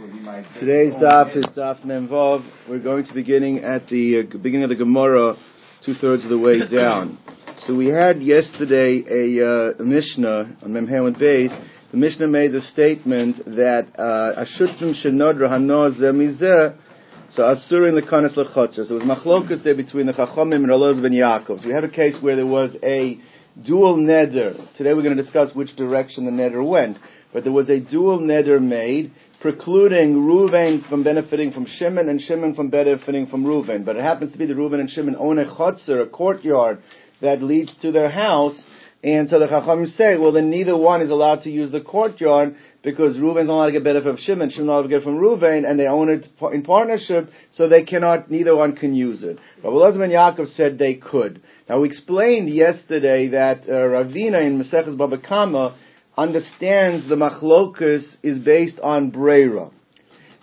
Today's daf is daf memvov. We're going to be beginning at the uh, beginning of the Gemara, two thirds of the way down. So we had yesterday a, uh, a Mishnah on Memhemet Beis. The Mishnah made the statement that uh, Ashutnim shenodra hanoz zemizeh so Asurin the Kanas Lechotzer. So there was machlokas there between the Chachomim and Raloz ben Yaakov. So we had a case where there was a dual neder. Today we're going to discuss which direction the neder went. But there was a dual neder made precluding Reuven from benefiting from Shimon and Shimon from benefiting from Reuven. But it happens to be that Reuven and Shimon own a chotzer, a courtyard that leads to their house. And so the Chacham say, well, then neither one is allowed to use the courtyard because Reuven's not allowed to get benefit from Shimon, Shimon's not allowed to get from Reuven, and they own it in partnership, so they cannot, neither one can use it. Rabbi Elazar and Yaakov said they could. Now we explained yesterday that uh, Ravina in Maseches Baba Kama understands the machlokus is based on breira.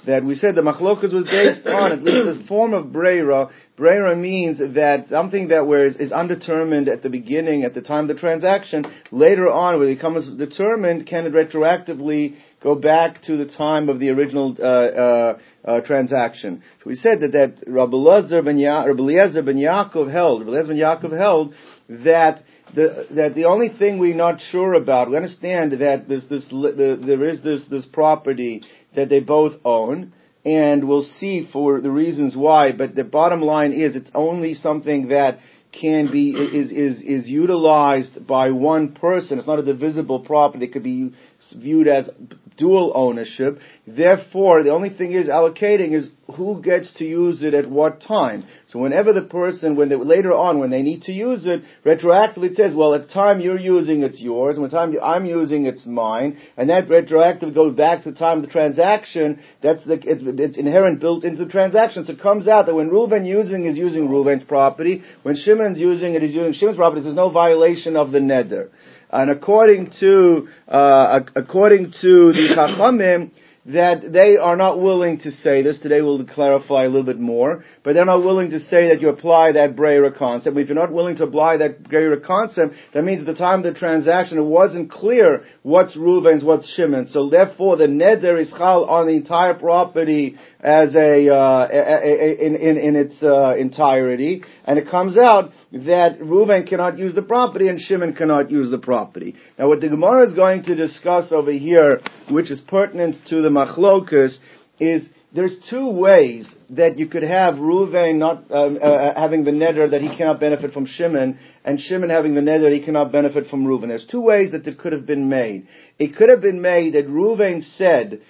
That we said the machlokus was based on at least the form of breira. Breira means that something that was is undetermined at the beginning, at the time of the transaction, later on, when it becomes determined, can it retroactively go back to the time of the original uh, uh, uh, transaction. So we said that that Rabbi Eliezer ben, ya- ben Yaakov held, Rabbi Eliezer ben Yaakov held that the, that the only thing we're not sure about, we understand that this, this, the, there is this, this property that they both own, and we'll see for the reasons why, but the bottom line is it's only something that can be, is, is, is utilized by one person. It's not a divisible property. It could be viewed as dual ownership. Therefore, the only thing is allocating is who gets to use it at what time. So whenever the person, when they, later on, when they need to use it, retroactively it says, well, at the time you're using, it's yours, and when the time I'm using, it's mine, and that retroactive goes back to the time of the transaction, that's the, it's, it's inherent built into the transaction. So it comes out that when Reuven using is using Reuven's property, when Shimon's using it is using Shimon's property, there's no violation of the neder. And according to uh, according to the Chachamim, that they are not willing to say this. Today we'll clarify a little bit more, but they're not willing to say that you apply that Breira concept. If you're not willing to apply that Breira concept, that means at the time of the transaction it wasn't clear what's Reuven's, what's Shimon. So therefore the neder is chal on the entire property as a, uh, in, in, in its uh, entirety, and it comes out that Reuven cannot use the property and Shimon cannot use the property. Now what the Gemara is going to discuss over here, which is pertinent to the machlokus is there's two ways that you could have Reuven not um, uh, having the neder that he cannot benefit from Shimon, and Shimon having the neder he cannot benefit from Reuven. There's two ways that it could have been made. It could have been made that Reuven said,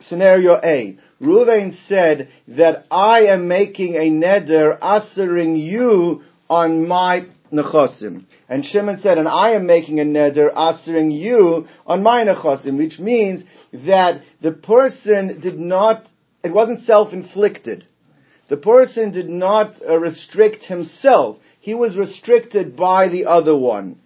scenario A, Reuven said that I am making a neder assering you on my nechosim. And Shimon said, and I am making a neder assering you on my nechosim, which means that the person did not, it wasn't self-inflicted. The person did not uh, restrict himself. He was restricted by the other one.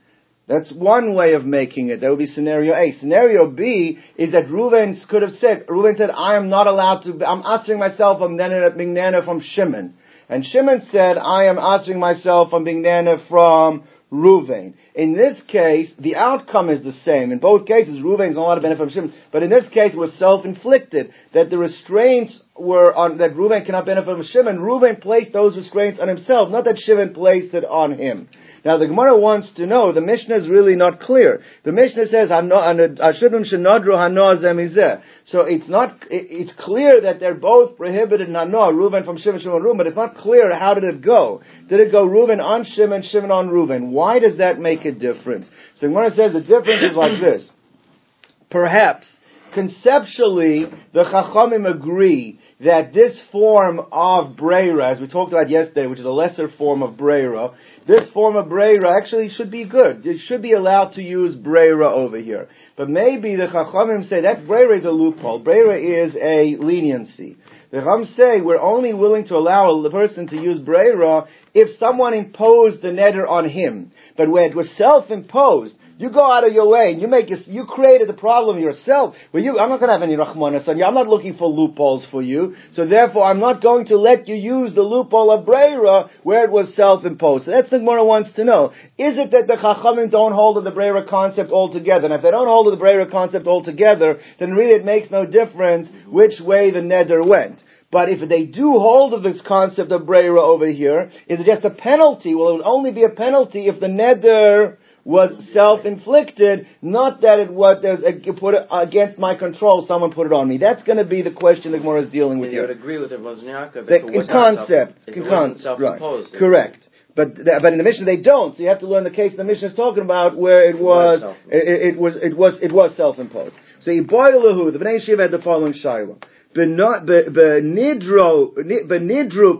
That's one way of making it. That would be scenario A. Scenario B is that Reuven could have said, Reuven said, I am not allowed to, I'm assering myself, I'm from Shimon. And Shimon said, I am assering myself, I'm being nana from Ruvain. In this case, the outcome is the same. In both cases, Ruvain is not allowed to benefit from Shimon. But in this case, it was self-inflicted. That the restraints were on, that Ruvain cannot benefit from Shimon. Ruvain placed those restraints on himself, not that Shimon placed it on him. Now the Gemara wants to know, the Mishnah is really not clear. The Mishnah says, Ashubim shenadru zemizeh. So it's not, it's clear that they're both prohibited in hanoah, Reuven from Shimon, Shimon, Reuven, but it's not clear how did it go. Did it go Reuven on Shimon, Shimon on Reuven? Why does that make a difference? So the Gemara says the difference is like this. Perhaps, conceptually, the Chachamim agree that this form of Breira, as we talked about yesterday, which is a lesser form of Breira, this form of Breira actually should be good. It should be allowed to use Breira over here. But maybe the Chachamim say that Breira is a loophole. Breira is a leniency. The Chacham say we're only willing to allow the person to use Breira if someone imposed the neder on him. But when it was self-imposed, You go out of your way and you make you created the problem yourself. Well, you, I'm not going to have any rahmanas on you. I'm not looking for loopholes for you. So therefore, I'm not going to let you use the loophole of Breira where it was self-imposed. So that's the Gemara wants to know. Is it that the Chachamim don't hold of the Breira concept altogether? And if they don't hold of the Breira concept altogether, then really it makes no difference which way the neder went. But if they do hold of this concept of Breira over here, is it just a penalty? Well, it would only be a penalty if the neder was self-inflicted, not that it was put against my control. Someone put it on me. That's going to be the question the Gemara is dealing with you here. would agree with Rav Yaakov in concept, self, in concept, right? Correct. But but in the Mishnah they don't. So you have to learn the case the Mishnah is talking about where it was it, it, was it was it was self-imposed. So Yiboilahu, the Bnei Shiva had the following shaila. Benidro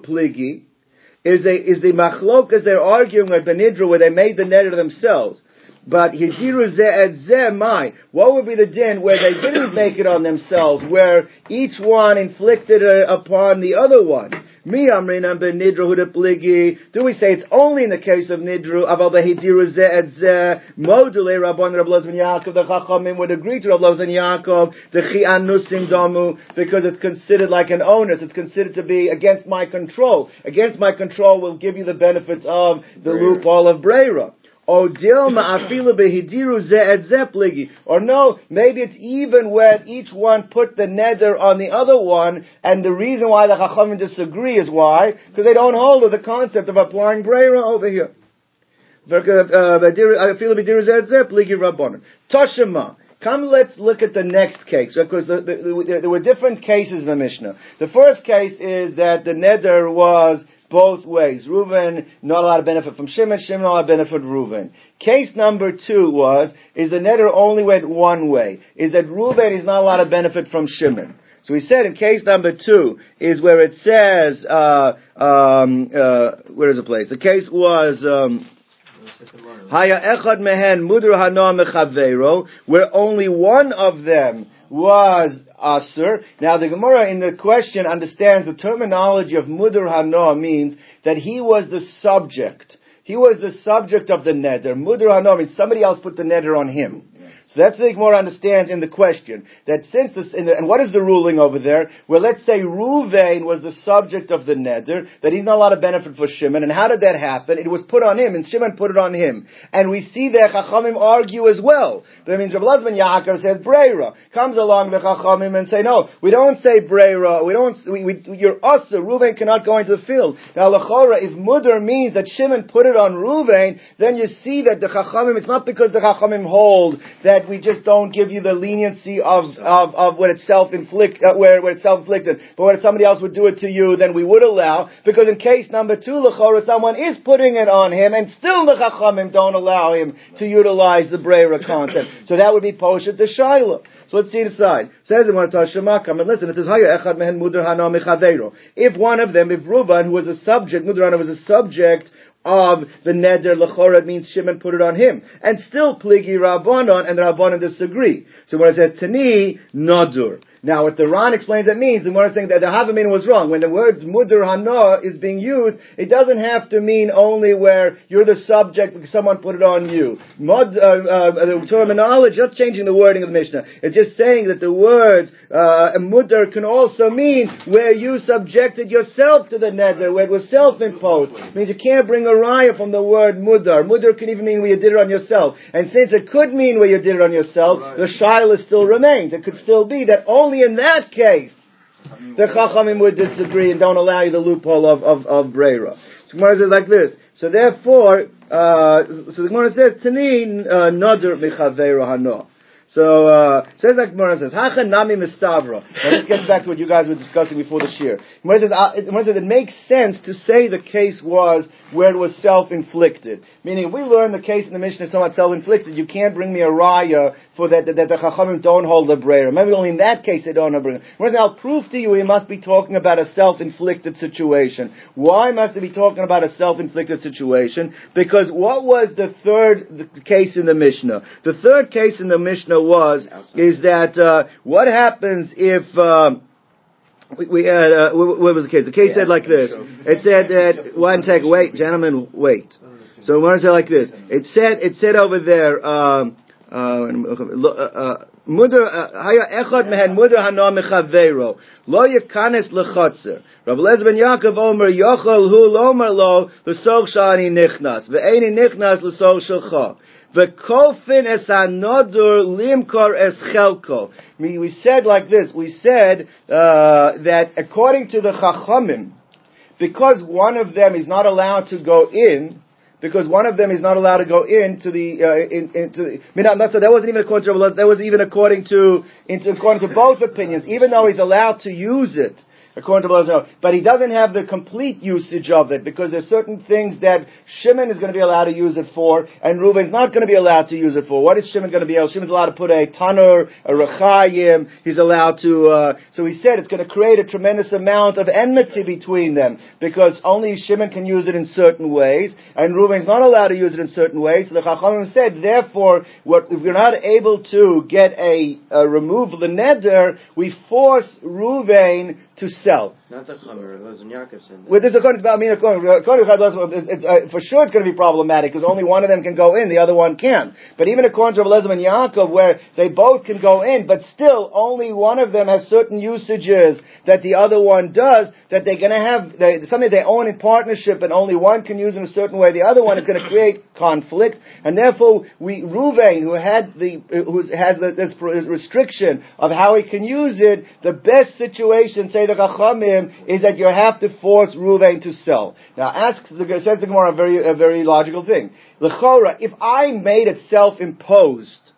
pligi is a is the machlokas they're arguing with benidro where they made the neder themselves. But ze mai. What would be the din where they didn't make it on themselves, where each one inflicted upon the other one? Mi amrinam ben nidru. Do we say it's only in the case of nidru? Aval behidiru ze et ze. Module Rabban Rab Lozvan Yaakov. The Chachamim would agree to Rab Lozvan Yaakov. The chi anusim damu because it's considered like an onus. It's considered to be against my control. Against my control will give you the benefits of the loophole of Breira. Or no, maybe it's even when each one put the neder on the other one, and the reason why the Chachamim disagree is why? Because they don't hold of the concept of applying Breira over here. Uh, uh, Toshima. Come, let's look at the next case, because the, the, the, there were different cases in the Mishnah. The first case is that the neder was both ways. Reuven not allowed to benefit from Shimon, Shimon not allowed to benefit from Reuven. Case number two was, is the neder only went one way. Is that Reuven is not allowed to benefit from Shimon. So he said in case number two is where it says, uh, um, uh, where is the place? The case was, um, echad mehen mudr hana mechavero, where only one of them was uh, Aser. Now the Gemara in the question understands the terminology of Mudur Hanoah means that he was the subject. He was the subject of the neder. Mudur Hanoah means somebody else put the neder on him. So that's the Gemara understands in the question that since this, the, and what is the ruling over there? Well, let's say Ruvain was the subject of the neder, that he's not allowed to benefit for Shimon, and how did that happen? It was put on him, and Shimon put it on him. And we see that Chachamim argue as well. That means Rabbi Lezman Yaakov says Breira. Comes along the Chachamim and say, no, we don't say Breira, we don't, we, we, you're Asa, Ruvain cannot go into the field. Now, Lachora, if Mudr means that Shimon put it on Ruvain, then you see that the Chachamim, it's not because the Chachamim hold that that we just don't give you the leniency of, of, of when it's self-inflict, uh, where, where it's self-inflicted, but when somebody else would do it to you, then we would allow, because in case number two, Lechora, someone is putting it on him, and still the Chachamim don't allow him to utilize the Brera concept. so that would be Poshet the Shiloh. So let's see inside. Says in Tashema, and listen, it says, Haya echad mehen mudr hana If one of them, if Ruvan, who was a subject, mudr was a subject of the neder lechora means Shimon put it on him, and still pligi rabbanon, and the rabbanon disagree. So when it says tani nadur, now, what the Ran explains that means, the Gemara is saying that the Havamin was wrong. When the word Mudur Hana is being used, it doesn't have to mean only where you're the subject because someone put it on you. Mud, uh, uh, the terminology, just changing the wording of the Mishnah. It's just saying that the words uh, Mudur can also mean where you subjected yourself to the neder, where it was self-imposed. It means you can't bring a raya from the word Mudar. Mudar can even mean where you did it on yourself. And since it could mean where you did it on yourself, right. the Shiloh still remains. It could still be that only only in that case the Chachamim would disagree and don't allow you the loophole of, of, of Breira. So Gemara says like this. So therefore, uh, so the Gemara says, Tani uh, nadir michaveira hano. So uh, says like Gemara says, "Hacha nami mistavra." Now this gets back to what you guys were discussing before the. Gemara says, uh, Gemara says it makes sense to say the case was where it was self-inflicted. Meaning, if we learn the case in the Mishnah is somewhat self-inflicted, you can't bring me a raya for that that, that the chachamim don't hold the brayer. Maybe only in that case they don't hold the brayer. I'll prove to you we must be talking about a self-inflicted situation. Why must it be talking about a self-inflicted situation? Because what was the third case in the Mishnah? The third case in the Mishnah was is that uh, what happens if um, we, we had uh, what, what, was the case? The case yeah, said like this. It said that one second, wait, gentlemen, wait. So I want to say like this. It said, it said over there, um, uh, uh, Muder uh, haya echad mehen muder hana mechavero lo yikanes lechotzer. Rav Lezer ben Yaakov Omer yochol hu lomer lo l'soch shani nichnas ve'eni nichnas l'soch shelcha. V'kofin es anodur limkor es chelko. We said like this. We said uh, that according to the Chachamim, because one of them is not allowed to go in, because one of them is not allowed to go into the uh, in, into the. So that wasn't even according to that was even according to into, according to both opinions. Even though he's allowed to use it, according to Belazar. But he doesn't have the complete usage of it because there's certain things that Shimon is going to be allowed to use it for, and Reuven is not going to be allowed to use it for. What is Shimon going to be able? Shimon's allowed to put a tanur, a rechayim. He's allowed to. Uh, so he said it's going to create a tremendous amount of enmity between them because only Shimon can use it in certain ways, and Reuven is not allowed to use it in certain ways. So the Chachamim said, therefore, what if we're not able to get a, a remove the neder, we force Reuven to sell. Not the Chamer, said Well, this according to, I mean, according, according to it's, uh, for sure it's going to be problematic because only one of them can go in, the other one can't. But even according to Elazar and Yaakov, where they both can go in, but still only one of them has certain usages that the other one does, that they're going to have they, something they own in partnership and only one can use in a certain way, the other one is going to create conflict, and therefore we, Ruvain, who had the, who has the, this restriction of how he can use it, the best situation, say the Chachamim, is that you have to force Ruvain to sell. Now, asks the says the Gemara a very a very logical thing. Lechora, if I made it self-imposed,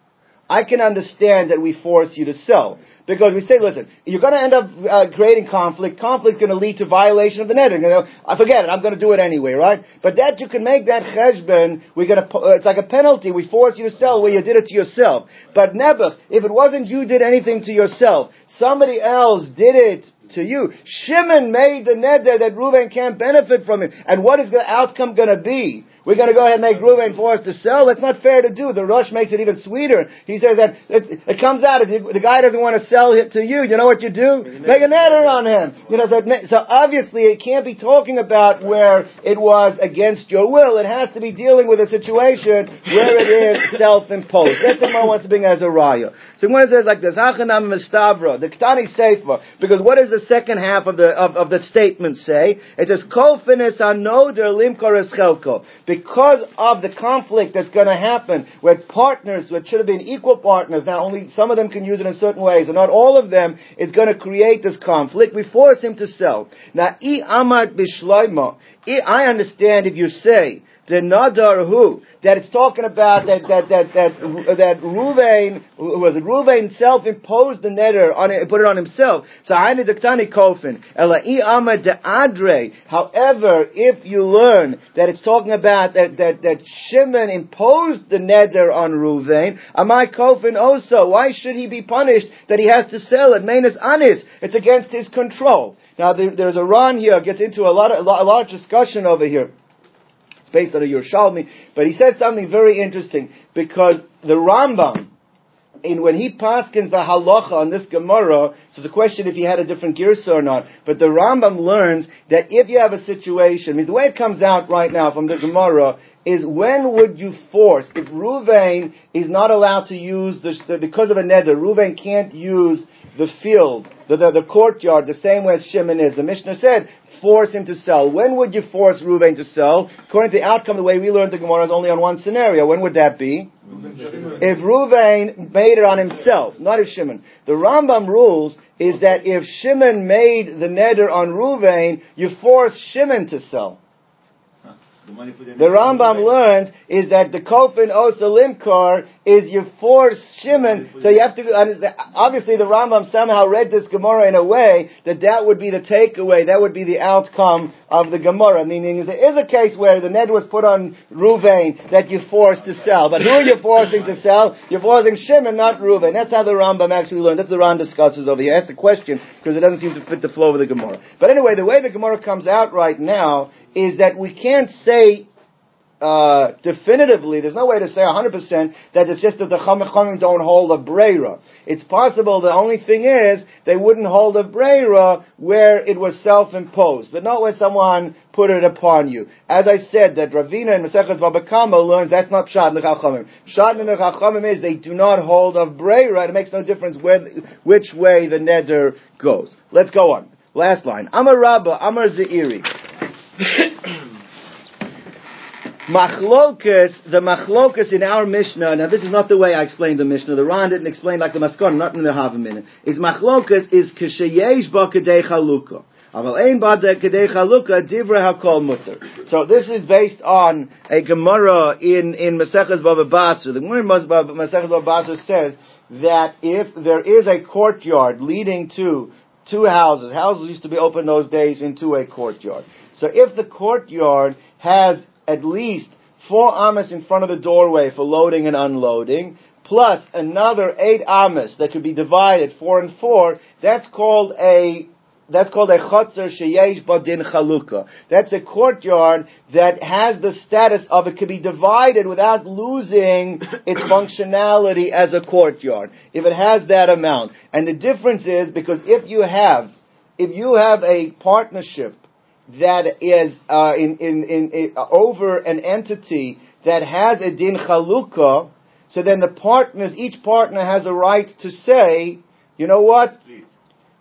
I can understand that we force you to sell. Because we say, listen, you're going to end up uh, creating conflict. Conflict's going to lead to violation of the netting. You know, I forget it. I'm going to do it anyway, right? But that you can make that cheshbon. We're going to. Uh, it's like a penalty. We force you to sell where you did it to yourself. But never, if it wasn't you did anything to yourself, somebody else did it to you. Shimon made the neder that Reuven can't benefit from it. And what is the outcome going to be? We're going to go ahead and make Ruvain for us to sell. That's not fair to do. The Rosh makes it even sweeter. He says that it, it comes out. If the guy doesn't want to sell it to you, you know what you do? Make a neder on him. You know, so, so obviously it can't be talking about where it was against your will. It has to be dealing with a situation where it is self-imposed. That's the one wants to bring as a raya. So when it says like this, Hachanam Mistavra, the Ktani Sefer, because what does the second half of the of, of the statement say? It says Kofinis Anoder Limkor Eschelko because of the conflict that's going to happen, where partners, which should have been equal partners, now only some of them can use it in certain ways, and not all of them, it's going to create this conflict. We force him to sell. Now, I. I understand if you say the nadar who that it's talking about that that that that that Ruvain was it Ruvain self imposed the neder on it, put it on himself. So I need the ktani kofin elai amar de adre. However, if you learn that it's talking about that that that Shimon imposed the neder on Ruvain, amai kofin also. Why should he be punished that he has to sell it? Mainus anis. It's against his control. Now there, there's a Ran here gets into a lot of, a large discussion over here based on a Yerushalmi, but he says something very interesting because the Rambam, in when he paskins the halacha on this Gemara, so it's a question if he had a different girsa or not. But the Rambam learns that if you have a situation, I mean, the way it comes out right now from the Gemara is when would you force if Ruvain is not allowed to use the, the because of a neder, Ruvain can't use the field, the, the, the courtyard, the same way as Shimon is. The Mishnah said force him to sell. When would you force Reuven to sell? According to the outcome, the way we learned the Gemara is only on one scenario. When would that be? If Reuven made it on himself, not if Shimon. The Rambam rules is that if Shimon made the neder on Reuven, you force Shimon to sell. The Rambam learns is that the kofin osalimkar is you force Shimon, so you have to, obviously the Rambam somehow read this Gemara in a way that that would be the takeaway, that would be the outcome of the Gemara, meaning there is a case where the Ned was put on Ruvain that you forced to sell, but who are you forcing to sell? You're forcing Shimon, not Ruvain. That's how the Rambam actually learned, that's the Ram discusses over here. That's the question, because it doesn't seem to fit the flow of the Gemara. But anyway, the way the Gemara comes out right now is that we can't say uh, definitively, there's no way to say 100% that it's just that the Chachamim don't hold a Breira. It's possible the only thing is they wouldn't hold a Breira where it was self-imposed, but not where someone put it upon you. As I said, that Ravina and Masechet Baba Kama learns that's not Pshat in the Chachamim. Pshat the Chachamim is they do not hold a Breira, it makes no difference where, which way the Neder goes. Let's go on. Last line. Amar Rabba, Amar Zeiri. Machlokas, the machlokas in our Mishnah, now this is not the way I explained the Mishnah, the Ran didn't explain like the Maskon, not in the half a minute. Is machlokas is kishayesh ba kadei chalukah. So this is based on a Gemara in, in Maseches Baba Basra. The Gemara in Maseches Baba Basra says that if there is a courtyard leading to two houses, houses used to be open those days into a courtyard. So if the courtyard has at least four amas in front of the doorway for loading and unloading, plus another eight amas that could be divided four and four, that's called a that's called a chotzer sheyesh badin chaluka. That's a courtyard that has the status of it could be divided without losing its functionality as a courtyard. If it has that amount. And the difference is because if you have, if you have a partnership that is uh, in, in, in, in uh, over an entity that has a din chaluka, so then the partners, each partner has a right to say, you know what?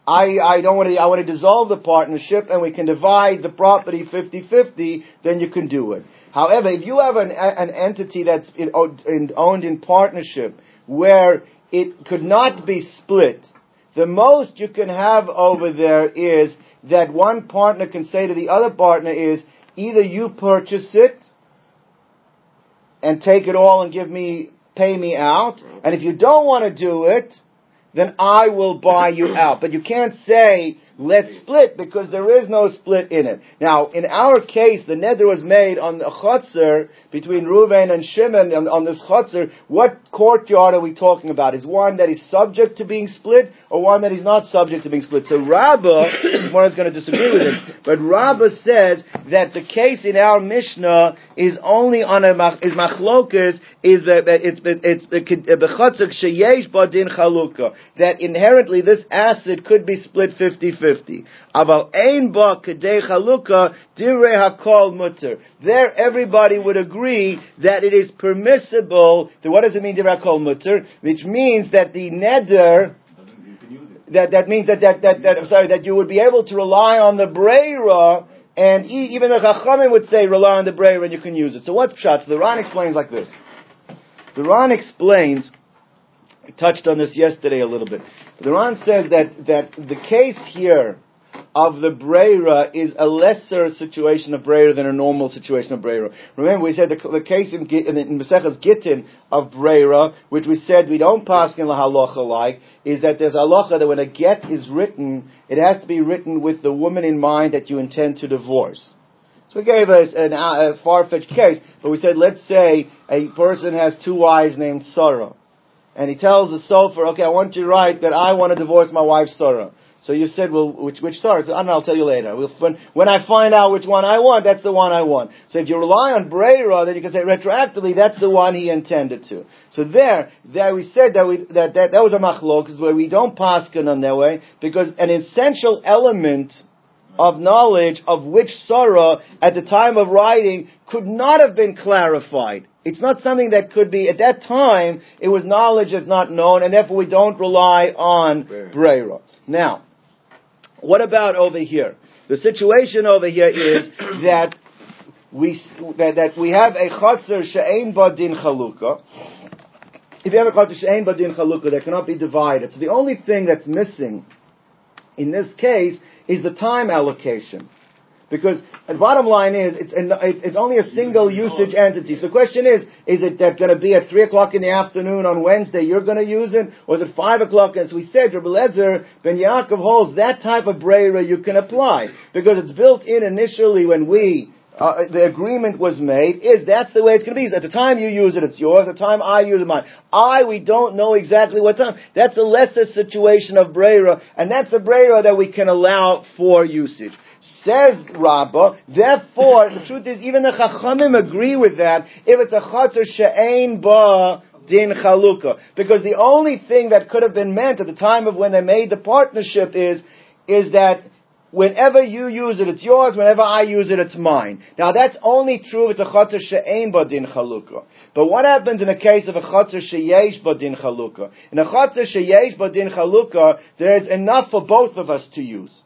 I, I don't want to, I want to dissolve the partnership and we can divide the property 50-50, then you can do it. However, if you have an, an entity that's in, owned in partnership where it could not be split, the most you can have over there is that one partner can say to the other partner is either you purchase it and take it all and give me, pay me out, and if you don't want to do it, then I will buy you out. But you can't say, let's split, because there is no split in it. Now, in our case, the neder was made on the chotzer between Reuven and Shimon on, on this chotzer. What courtyard are we talking about? Is one that is subject to being split, or one that is not subject to being split? So Rabbah, one is going to disagree with him, but Rabbah says that the case in our Mishnah is only on a, is machlokas, is, it's, it's, it's, sheyesh badin chalukah that inherently this acid could be split 50-50. Aval ein ba kedei chaluka dire hakol mutter. There everybody would agree that it is permissible, that what does it mean mutter? Which means that the neder, that, that means that, that, that, that, sorry, that you would be able to rely on the breira and even the Chachamim would say rely on the breira and you can use it. So what's pshat? So the Ran explains like this. The Ran explains I touched on this yesterday a little bit. The Ran says that, that the case here of the Breira is a lesser situation of Breira than a normal situation of Breira. Remember, we said the, the case in, in, in Maseches Gittin of Breira, which we said we don't pass in the halacha like, is that there's a halacha that when a get is written, it has to be written with the woman in mind that you intend to divorce. So we gave us an, uh, a far-fetched case, but we said, let's say a person has two wives named Sarah and he tells the sofer, okay, I want you to write that I want to divorce my wife Sarah. So you said, well, which, which Sarah? I don't know, I'll tell you later. When, when I find out which one I want, that's the one I want. So if you rely on Breira, then you can say retroactively, that's the one he intended to. So there, there we said that we, that, that, that was a machlok, is where we don't paskin on that way, because an essential element of knowledge of which Sarah at the time of writing could not have been clarified. It's not something that could be, at that time, it was knowledge that's not known, and therefore we don't rely on Breira. Now, what about over here? The situation over here is that we, that, that we have a chotzer she'ein badin chaluka. If you have a chotzer she'ein badin chaluka, that cannot be divided. So the only thing that's missing in this case is the time allocation. Because the bottom line is, it's, an, it's only a single usage entity. So the question is, is it that going to be at 3 o'clock in the afternoon on Wednesday you're going to use it? Or is it 5 o'clock? As we said, Rabbi Lezer, Ben Yaakov holds that type of breira you can apply. Because it's built in initially when we uh, the agreement was made is that's the way it's going to be. At the time you use it, it's yours. At the time I use it, mine. I, we don't know exactly what time. That's a lesser situation of Brera, and that's a Brera that we can allow for usage. Says Rabbah, therefore, the truth is, even the Chachamim agree with that, if it's a Chatzar She'ain Ba, din chalukah. Because the only thing that could have been meant at the time of when they made the partnership is, is that whenever you use it, it's yours. Whenever I use it, it's mine. Now that's only true if it's a chatzar she'ein badin chalukah. But what happens in the case of a chatzar sheyesh badin chalukah? In a chatzar sheyesh badin chalukah, there is enough for both of us to use.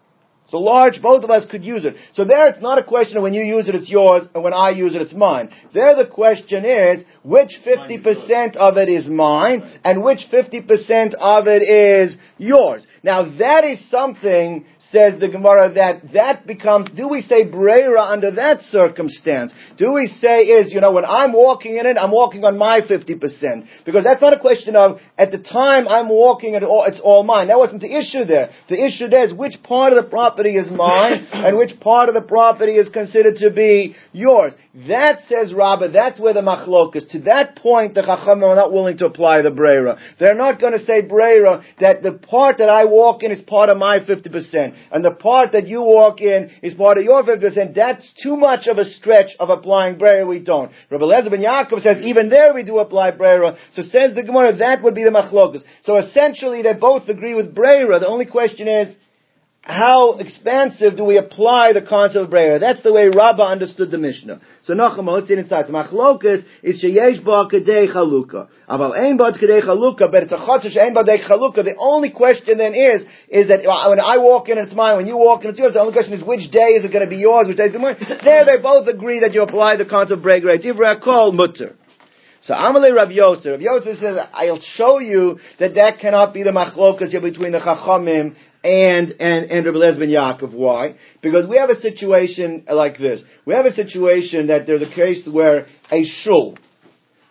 So large, both of us could use it. So there it's not a question of when you use it, it's yours, and when I use it, it's mine. There the question is, which 50% of it is mine, and which 50% of it is yours. Now that is something says the Gemara that that becomes, do we say Brera under that circumstance? Do we say is, you know, when I'm walking in it, I'm walking on my 50%? Because that's not a question of, at the time I'm walking it, all, it's all mine. That wasn't the issue there. The issue there is which part of the property is mine and which part of the property is considered to be yours. That says Rabbah, that's where the machlokas. To that point, the Chachamim are not willing to apply the Brera. They're not going to say Brera that the part that I walk in is part of my 50% and the part that you walk in is part of your 50%, that's too much of a stretch of applying Brera, we don't. Rabbi Lezer ben Yaakov says, even there we do apply Brera. So says the Gemara, that would be the machlokas. So essentially they both agree with Brera. The only question is, how expansive do we apply the concept of Breyer? That's the way Rabbah understood the Mishnah. So Nachama, let's see it inside. Machlokas is sheyesh ba kadei chaluka. Aval ein ba kadei chaluka, but it's a chatzah she'ein ba chaluka. The only question then is, is that when I walk in it's mine, when you walk in it's yours, the only question is which day is it going to be yours, which day is it mine? there they both agree that you apply the concept of Breyer. Divra kol mutter. So Amalei Rav Yosef, Rav Yosef says, I'll show you that that cannot be the machlokas here between the Chachamim and and and Rabbi Yaakov. Why? Because we have a situation like this. We have a situation that there's a case where a shul,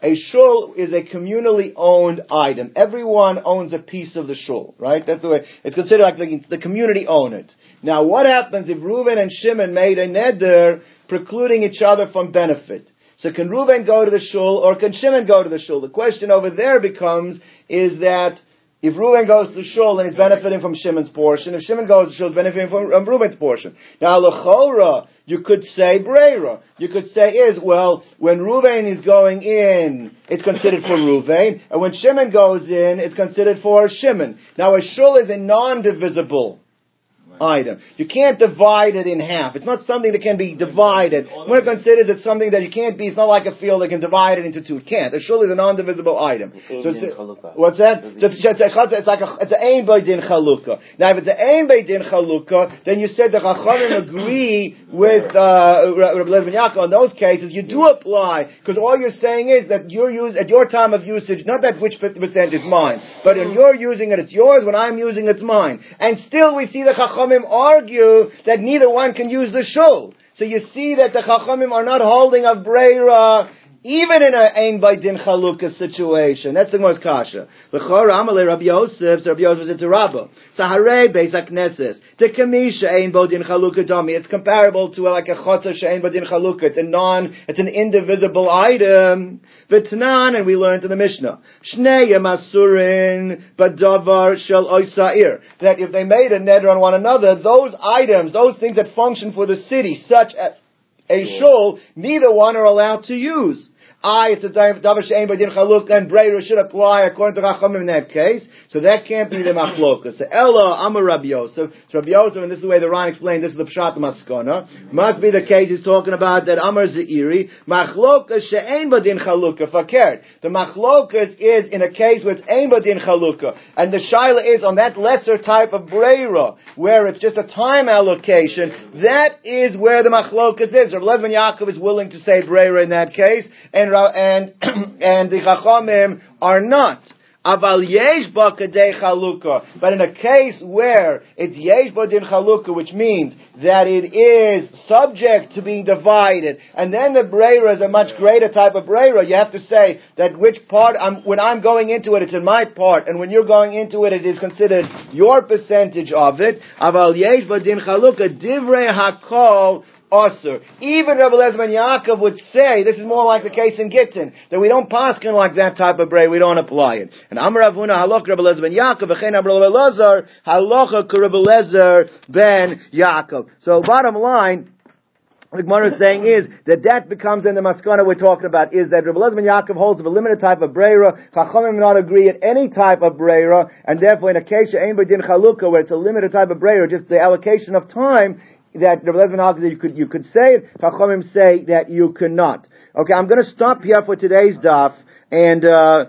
a shul is a communally owned item. Everyone owns a piece of the shul, right? That's the way it's considered like the, the community own it. Now, what happens if Reuben and Shimon made a neder precluding each other from benefit? So can Reuben go to the shul or can Shimon go to the shul? The question over there becomes is that if Reuben goes to Shul, and he's benefiting from Shimon's portion. If Shimon goes to Shul, he's benefiting from um, portion. Now, Lechora, you could say Brera. You could say is, well, when Reuben is going in, it's considered for Reuben, and when Shimon goes in, it's considered for Shimon. Now, a Shul is a non-divisible item. You can't divide it in half. It's not something that can be divided. When it considers it's something that you can't be, it's not like a field that can divide it into two. It can't. A shul is a non-divisible item. So what's that? So it's, it's, it's like a, it's an ain by din chalukah. Now if it's an ain by din chalukah, then you said the chachamim agree with uh, Rabbi Lezben Yaakov in those cases. You do apply because all you're saying is that you're use at your time of usage, not that which fifty percent is mine, but when you're using it, it's yours. When I'm using it, it's mine. And still we see the chachamim Chachamim argue that neither one can use the shul. So you see that the Chachamim are not holding a Breira even in an Ein by Din Chalukah situation. That's the most kasha. L'chor Amalei Rabbi Yosef, so Rabbi Yosef was into Rabba. Saharei Beis HaKnesses. The Kamisha Ein Bo Din Chalukah Dami. It's comparable to like a Chotza She'ein Bo Din Chalukah. It's a non, it's an indivisible item. V'tnan, and we learned in the Mishnah. Shnei Masurin Badavar Shel Oisair. That if they made a neder on one another, those items, those things that function for the city, such as a shul, neither one are allowed to use. I, it's a davar she'ein b'din chaluk, and breira should apply according to Chachamim in that case. So that can't be the machlokas. So Ella, I'm a Rabbi Yosef. So Rabbi Yosef, and this is the way the Ran explained, this is the Pshat Maskana. Must be the case he's talking about that Amar Zeiri. Machlokas she'ein b'din chaluka, fakert. The machlokas is in a case where it's ein b'din chaluka. And the shaila is on that lesser type of breira, where it's just a time allocation. That is where the machlokas is. Rabbi Lezman Yaakov is willing to say breira in that case, and and and the chachamim are not. Aval yesh kadei chaluka. But in a case where it's yesh din chaluka, which means that it is subject to being divided, and then the breira is a much greater type of breira, you have to say that which part, I'm, when I'm going into it, it's in my part, and when you're going into it, it is considered your percentage of it. Aval yesh din chaluka, divrei hakol Usr. Even Rabbi Lezer ben Yaakov would say, this is more like the case in Gittin, that we don't paskin like that type of bray, we don't apply it. And Amar Avuna halach Rabbi Lezer ben Yaakov, v'chein Rabbi Lezer, Rabbi Lezer ben Yaakov. So bottom line, the Gemara is saying is that that becomes in the maskana we're talking about is that Rabbi Lezman Yaakov holds of a limited type of breira. Chachamim not agree at any type of breira, and therefore in a case ein din chalukah where it's a limited type of breira, just the allocation of time that Rabbi Lezman Yaakov you could you could say it. Chachamim say that you cannot. Okay, I'm going to stop here for today's daf. And uh,